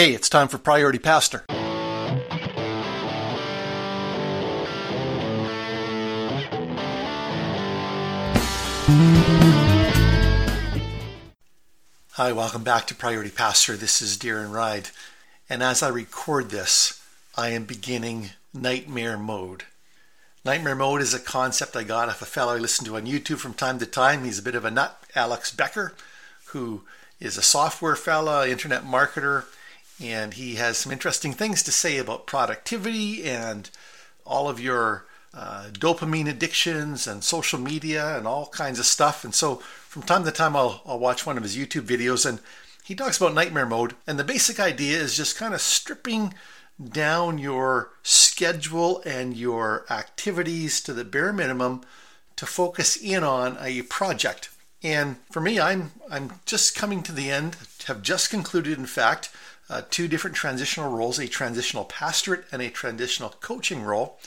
Hey, it's time for Priority Pastor. Hi, welcome back to Priority Pastor. This is Darren Ride. And as I record this, I am beginning Nightmare Mode. Nightmare Mode is a concept I got off a fellow I listen to on YouTube from time to time. He's a bit of a nut, Alex Becker, who is a software fella, internet marketer, and he has some interesting things to say about productivity and all of your uh, dopamine addictions and social media and all kinds of stuff. And so from time to time, I'll, I'll watch one of his YouTube videos and he talks about nightmare mode. And the basic idea is just kind of stripping down your schedule and your activities to the bare minimum to focus in on a project. And for me, I'm I'm just coming to the end. Have just concluded, in fact, uh, two different transitional roles: a transitional pastorate and a transitional coaching role.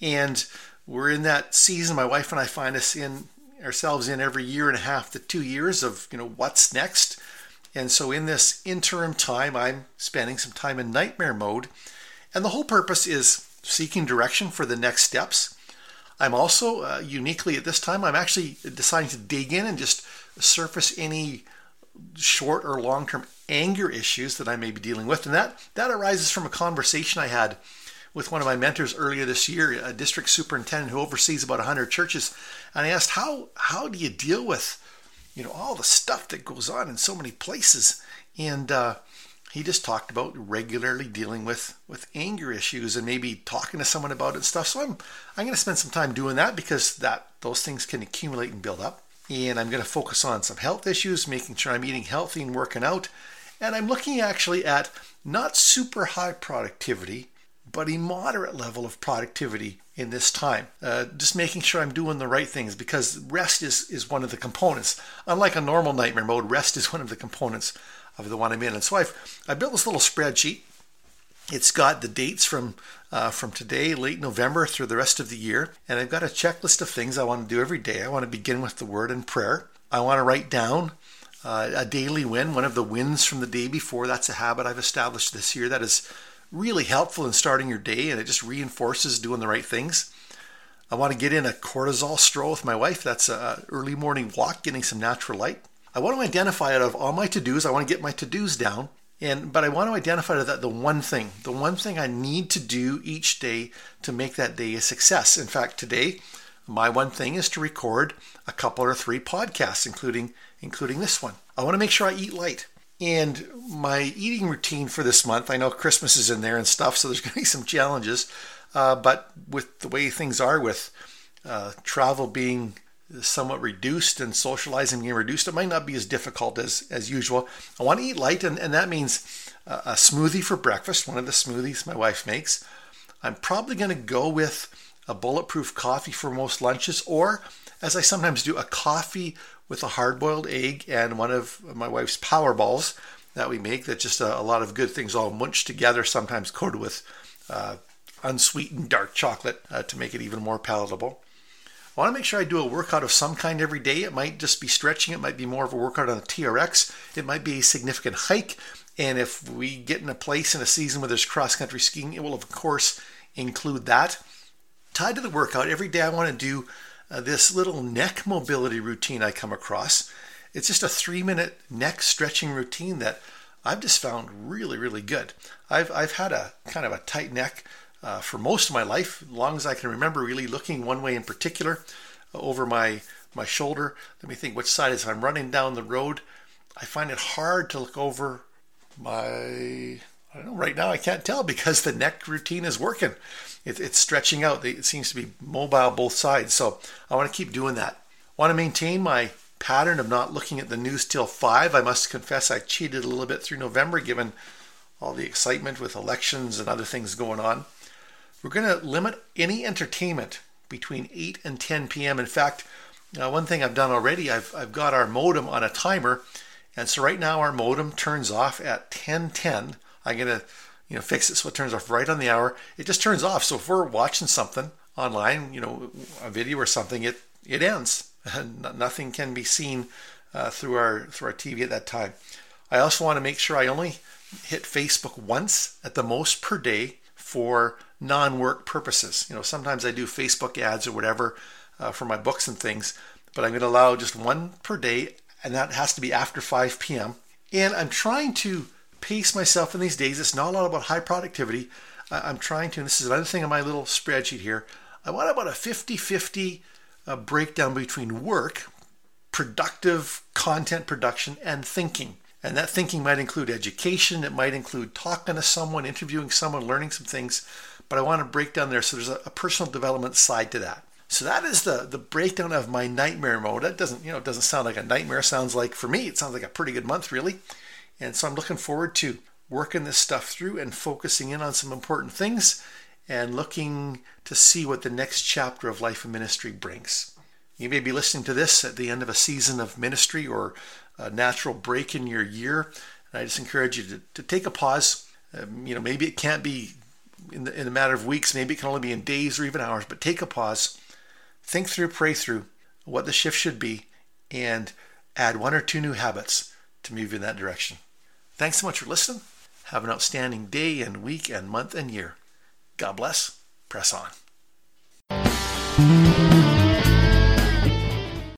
And we're in that season. My wife and I find us in ourselves in every year and a half to two years of you know what's next. And so in this interim time, I'm spending some time in nightmare mode, and the whole purpose is seeking direction for the next steps. I'm also uh, uniquely at this time, I'm actually deciding to dig in and just surface any short or long term anger issues that I may be dealing with. And that, that arises from a conversation I had with one of my mentors earlier this year, a district superintendent who oversees about 100 churches. And I asked, how, how do you deal with you know all the stuff that goes on in so many places? And uh, he just talked about regularly dealing with with anger issues and maybe talking to someone about it and stuff. So I'm I'm going to spend some time doing that because that those things can accumulate and build up. And I'm going to focus on some health issues, making sure I'm eating healthy and working out. And I'm looking actually at not super high productivity, but a moderate level of productivity in this time. Uh, just making sure I'm doing the right things because rest is, is one of the components. Unlike a normal nightmare mode, rest is one of the components of the one I'm in. And so I've I built this little spreadsheet. It's got the dates from uh, from today, late November, through the rest of the year, and I've got a checklist of things I want to do every day. I want to begin with the word and prayer. I want to write down uh, a daily win, one of the wins from the day before. That's a habit I've established this year that is really helpful in starting your day, and it just reinforces doing the right things. I want to get in a cortisol stroll with my wife. That's a early morning walk, getting some natural light. I want to identify out of all my to-dos, I want to get my to-dos down. And but I want to identify that the one thing, the one thing I need to do each day to make that day a success. In fact, today, my one thing is to record a couple or three podcasts, including including this one. I want to make sure I eat light. And my eating routine for this month, I know Christmas is in there and stuff, so there's going to be some challenges. Uh, but with the way things are, with uh, travel being somewhat reduced and socializing being reduced, it might not be as difficult as, as usual. I want to eat light, and, and that means a, a smoothie for breakfast, one of the smoothies my wife makes. I'm probably going to go with a bulletproof coffee for most lunches, or as I sometimes do, a coffee with a hard boiled egg and one of my wife's power balls that we make. That's just a, a lot of good things all munched together, sometimes coated with uh, unsweetened dark chocolate uh, to make it even more palatable. I want to make sure I do a workout of some kind every day. It might just be stretching, it might be more of a workout on a TRX, it might be a significant hike. And if we get in a place in a season where there's cross country skiing, it will, of course, include that. Tied to the workout, every day I want to do uh, this little neck mobility routine I come across. It's just a three minute neck stretching routine that I've just found really, really good. I've, I've had a kind of a tight neck uh, for most of my life, as long as I can remember, really looking one way in particular uh, over my my shoulder. Let me think which side is. I'm running down the road. I find it hard to look over my. I don't know. Right now, I can't tell because the neck routine is working. It, it's stretching out. It seems to be mobile both sides. So I want to keep doing that. Want to maintain my pattern of not looking at the news till five. I must confess I cheated a little bit through November given all the excitement with elections and other things going on. We're going to limit any entertainment between 8 and 10 p.m. In fact, uh, one thing I've done already, I've, I've got our modem on a timer. And so right now our modem turns off at 10:10. I'm going to you know fix it so it turns off right on the hour. It just turns off. So if we're watching something online, you know, a video or something, it it ends. Nothing can be seen uh, through our through our TV at that time. I also want to make sure I only hit Facebook once at the most per day for non-work purposes. You know, sometimes I do Facebook ads or whatever uh, for my books and things, but I'm going to allow just one per day, and that has to be after 5 p.m. And I'm trying to pace myself in these days. It's not a lot about high productivity. I'm trying to, and this is another thing on my little spreadsheet here. I want about a 50 50 uh, breakdown between work, productive content production, and thinking. And that thinking might include education, it might include talking to someone, interviewing someone, learning some things. But I want to break down there so there's a, a personal development side to that. So that is the the breakdown of my nightmare mode. That doesn't, you know, it doesn't sound like a nightmare. Sounds like for me, it sounds like a pretty good month really. And so I'm looking forward to working this stuff through and focusing in on some important things and looking to see what the next chapter of life and ministry brings. You may be listening to this at the end of a season of ministry or a natural break in your year. And I just encourage you to, to take a pause. Um, you know, maybe it can't be in, the, in a matter of weeks, maybe it can only be in days or even hours, but take a pause, think through, pray through what the shift should be, and add one or two new habits to move in that direction. Thanks so much for listening. Have an outstanding day and week and month and year. God bless. Press on.